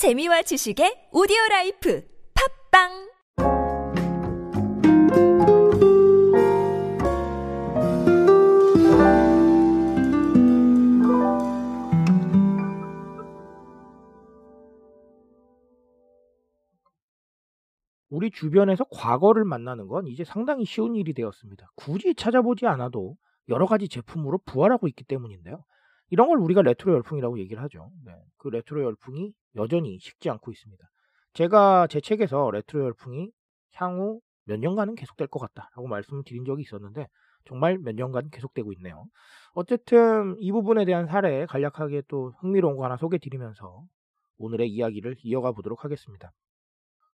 재미와 지식의 오디오 라이프 팟빵 우리 주변에서 과거를 만나는 건 이제 상당히 쉬운 일이 되었습니다. 굳이 찾아보지 않아도 여러 가지 제품으로 부활하고 있기 때문인데요. 이런 걸 우리가 레트로 열풍이라고 얘기를 하죠. 네, 그 레트로 열풍이 여전히 식지 않고 있습니다. 제가 제 책에서 레트로 열풍이 향후 몇 년간은 계속될 것 같다라고 말씀을 드린 적이 있었는데 정말 몇 년간 계속되고 있네요. 어쨌든 이 부분에 대한 사례 간략하게 또 흥미로운 거 하나 소개해 드리면서 오늘의 이야기를 이어가 보도록 하겠습니다.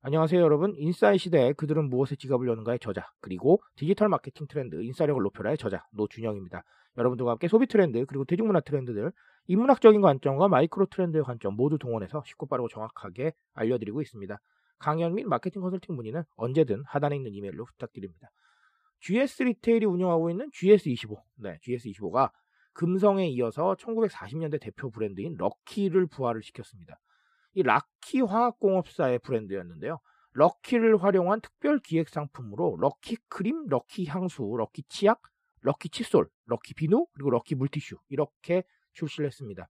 안녕하세요 여러분 인싸의 시대 그들은 무엇에 지갑을 여는가의 저자 그리고 디지털 마케팅 트렌드 인싸력을 높여라의 저자 노준영입니다. 여러분들과 함께 소비 트렌드 그리고 대중문화 트렌드들 인문학적인 관점과 마이크로 트렌드의 관점 모두 동원해서 쉽고 빠르고 정확하게 알려드리고 있습니다. 강연 및 마케팅 컨설팅 문의는 언제든 하단에 있는 이메일로 부탁드립니다. GS 리테일이 운영하고 있는 GS25 네 GS25가 금성에 이어서 1940년대 대표 브랜드인 럭키를 부활을 시켰습니다. 이 락희 화학공업사의 브랜드였는데요. 럭키를 활용한 특별 기획 상품으로 럭키 크림, 럭키 향수, 럭키 치약, 럭키 칫솔, 럭키 비누, 그리고 럭키 물티슈 이렇게 출시를 했습니다.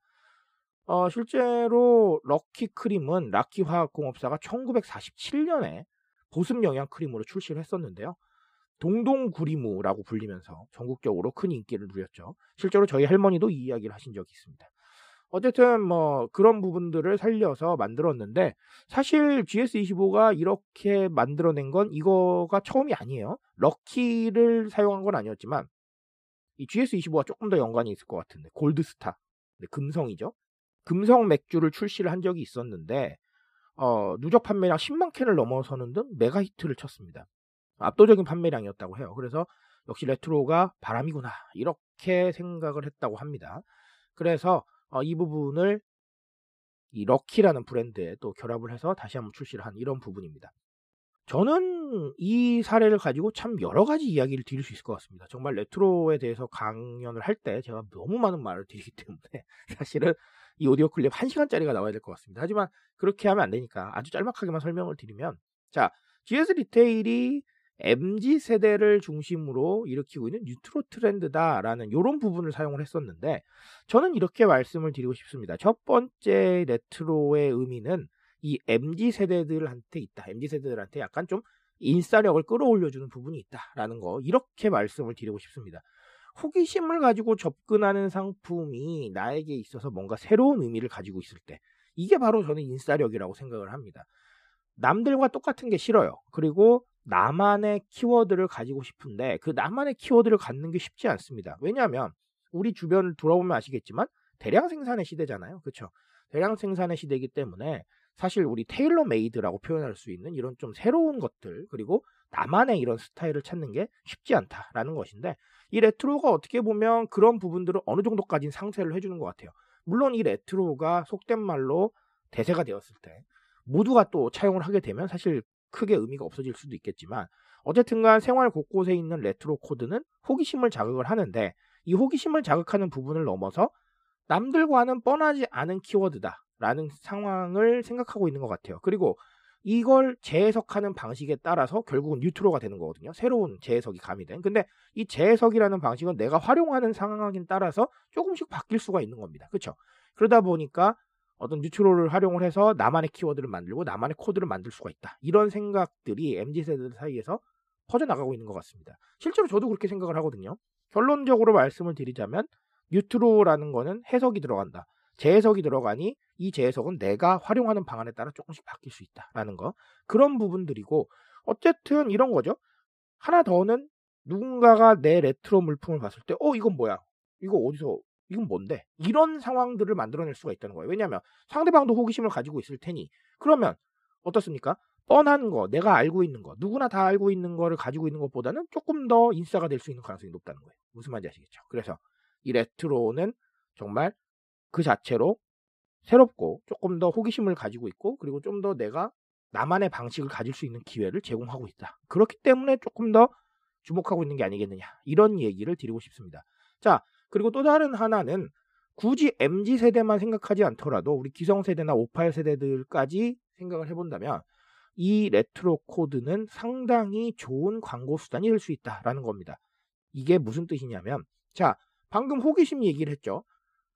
어, 실제로 럭키 크림은 락희 화학공업사가 1947년에 보습 영양 크림으로 출시를 했었는데요. 동동구리무라고 불리면서 전국적으로 큰 인기를 누렸죠. 실제로 저희 할머니도 이 이야기를 하신 적이 있습니다. 어쨌든 뭐 그런 부분들을 살려서 만들었는데 사실 GS25가 이렇게 만들어낸 건 이거가 처음이 아니에요. 럭키를 사용한 건 아니었지만 이 GS25가 조금 더 연관이 있을 것 같은데 골드스타 네, 금성이죠. 금성 맥주를 출시를 한 적이 있었는데 어, 누적 판매량 10만 캔을 넘어서는 등 mega hit를 쳤습니다. 압도적인 판매량이었다고 해요. 그래서 역시 레트로가 바람이구나 이렇게 생각을 했다고 합니다. 그래서 어, 이 부분을 이 럭키라는 브랜드에 또 결합을 해서 다시 한번 출시를 한 이런 부분입니다. 저는 이 사례를 가지고 참 여러 가지 이야기를 드릴 수 있을 것 같습니다. 정말 레트로에 대해서 강연을 할 때 제가 너무 많은 말을 드리기 때문에 사실은 이 오디오 클립 1시간짜리가 나와야 될 것 같습니다. 하지만 그렇게 하면 안 되니까 아주 짤막하게만 설명을 드리면 자, GS 리테일이 MZ 세대를 중심으로 일으키고 있는 뉴트로 트렌드다라는 이런 부분을 사용을 했었는데 저는 이렇게 말씀을 드리고 싶습니다. 첫 번째 레트로의 의미는 이 MZ 세대들한테 있다. MZ 세대들한테 약간 좀 인싸력을 끌어올려주는 부분이 있다라는 거 이렇게 말씀을 드리고 싶습니다. 호기심을 가지고 접근하는 상품이 나에게 있어서 뭔가 새로운 의미를 가지고 있을 때 이게 바로 저는 인싸력이라고 생각을 합니다. 남들과 똑같은 게 싫어요. 그리고 나만의 키워드를 가지고 싶은데 그 나만의 키워드를 갖는 게 쉽지 않습니다. 왜냐하면 우리 주변을 돌아보면 아시겠지만 대량 생산의 시대잖아요. 그렇죠? 대량 생산의 시대이기 때문에 사실 우리 tailor made라고 표현할 수 있는 이런 좀 새로운 것들 그리고 나만의 이런 스타일을 찾는 게 쉽지 않다라는 것인데 이 레트로가 어떻게 보면 그런 부분들을 어느 정도까지는 상쇄를 해주는 것 같아요. 물론 이 레트로가 속된 말로 대세가 되었을 때 모두가 또 차용을 하게 되면 사실 크게 의미가 없어질 수도 있겠지만 어쨌든간 생활 곳곳에 있는 레트로 코드는 호기심을 자극을 하는데 이 호기심을 자극하는 부분을 넘어서 남들과는 뻔하지 않은 키워드다라는 상황을 생각하고 있는 것 같아요. 그리고 이걸 재해석하는 방식에 따라서 결국은 뉴트로가 되는 거거든요. 새로운 재해석이 가미된. 근데 이 재해석이라는 방식은 내가 활용하는 상황에 따라서 조금씩 바뀔 수가 있는 겁니다. 그렇죠? 그러다 보니까 어떤 뉴트로를 활용을 해서 나만의 키워드를 만들고 나만의 코드를 만들 수가 있다. 이런 생각들이 MZ세대 사이에서 퍼져나가고 있는 것 같습니다. 실제로 저도 그렇게 생각을 하거든요. 결론적으로 말씀을 드리자면 뉴트로라는 거는 해석이 들어간다. 재해석이 들어가니 이 재해석은 내가 활용하는 방안에 따라 조금씩 바뀔 수 있다라는 거. 그런 부분들이고 어쨌든 이런 거죠. 하나 더는 누군가가 내 레트로 물품을 봤을 때 어 이건 뭐야? 이거 어디서 이건 뭔데? 이런 상황들을 만들어낼 수가 있다는 거예요. 왜냐하면 상대방도 호기심을 가지고 있을 테니 그러면 어떻습니까? 뻔한 거, 내가 알고 있는 거, 누구나 다 알고 있는 거를 가지고 있는 것보다는 조금 더 인싸가 될 수 있는 가능성이 높다는 거예요. 무슨 말인지 아시겠죠? 그래서 이 레트로는 정말 그 자체로 새롭고 조금 더 호기심을 가지고 있고 그리고 좀 더 내가 나만의 방식을 가질 수 있는 기회를 제공하고 있다. 그렇기 때문에 조금 더 주목하고 있는 게 아니겠느냐. 이런 얘기를 드리고 싶습니다. 자, 그리고 또 다른 하나는 굳이 MZ 세대만 생각하지 않더라도 우리 기성 세대나 58 세대들까지 생각을 해본다면 이 레트로 코드는 상당히 좋은 광고 수단이 될 수 있다라는 겁니다. 이게 무슨 뜻이냐면 자 방금 호기심 얘기를 했죠.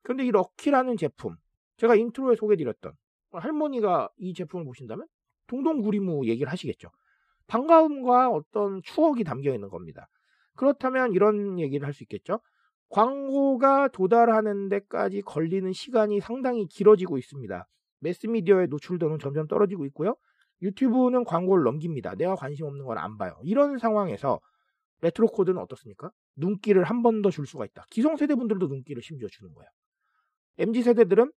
그런데 이 럭키라는 제품 제가 인트로에 소개드렸던 할머니가 이 제품을 보신다면 동동구리무 얘기를 하시겠죠. 반가움과 어떤 추억이 담겨 있는 겁니다. 그렇다면 이런 얘기를 할 수 있겠죠. 광고가 도달하는 데까지 걸리는 시간이 상당히 길어지고 있습니다. 매스미디어의 노출도는 점점 떨어지고 있고요. 유튜브는 광고를 넘깁니다. 내가 관심 없는 건 안 봐요. 이런 상황에서 레트로 코드는 어떻습니까? 눈길을 한 번 더 줄 수가 있다. 기성세대 분들도 눈길을 심지어 주는 거예요. MZ 세대들은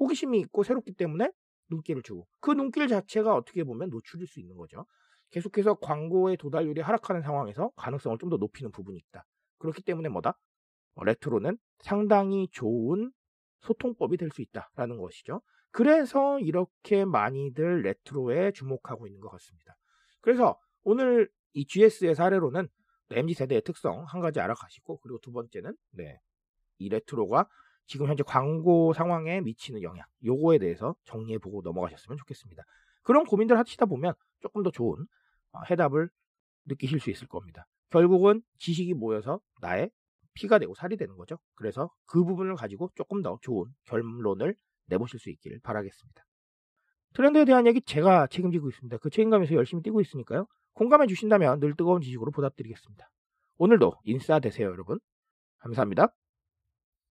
호기심이 있고 새롭기 때문에 눈길을 주고 그 눈길 자체가 어떻게 보면 노출일 수 있는 거죠. 계속해서 광고의 도달률이 하락하는 상황에서 가능성을 좀 더 높이는 부분이 있다. 그렇기 때문에 뭐다? 레트로는 상당히 좋은 소통법이 될 수 있다라는 것이죠. 그래서 이렇게 많이들 레트로에 주목하고 있는 것 같습니다. 그래서 오늘 이 GS의 사례로는 MZ 세대의 특성 한 가지 알아가시고 그리고 두 번째는 네, 이 레트로가 지금 현재 광고 상황에 미치는 영향 요거에 대해서 정리해 보고 넘어가셨으면 좋겠습니다. 그런 고민들 하시다 보면 조금 더 좋은 어, 해답을 느끼실 수 있을 겁니다. 결국은 지식이 모여서 나의 피가 되고 살이 되는 거죠. 그래서 그 부분을 가지고 조금 더 좋은 결론을 내보실 수 있기를 바라겠습니다. 트렌드에 대한 얘기 제가 책임지고 있습니다. 그 책임감에서 열심히 뛰고 있으니까요. 공감해 주신다면 늘 뜨거운 지식으로 보답드리겠습니다. 오늘도 인싸 되세요, 여러분. 감사합니다.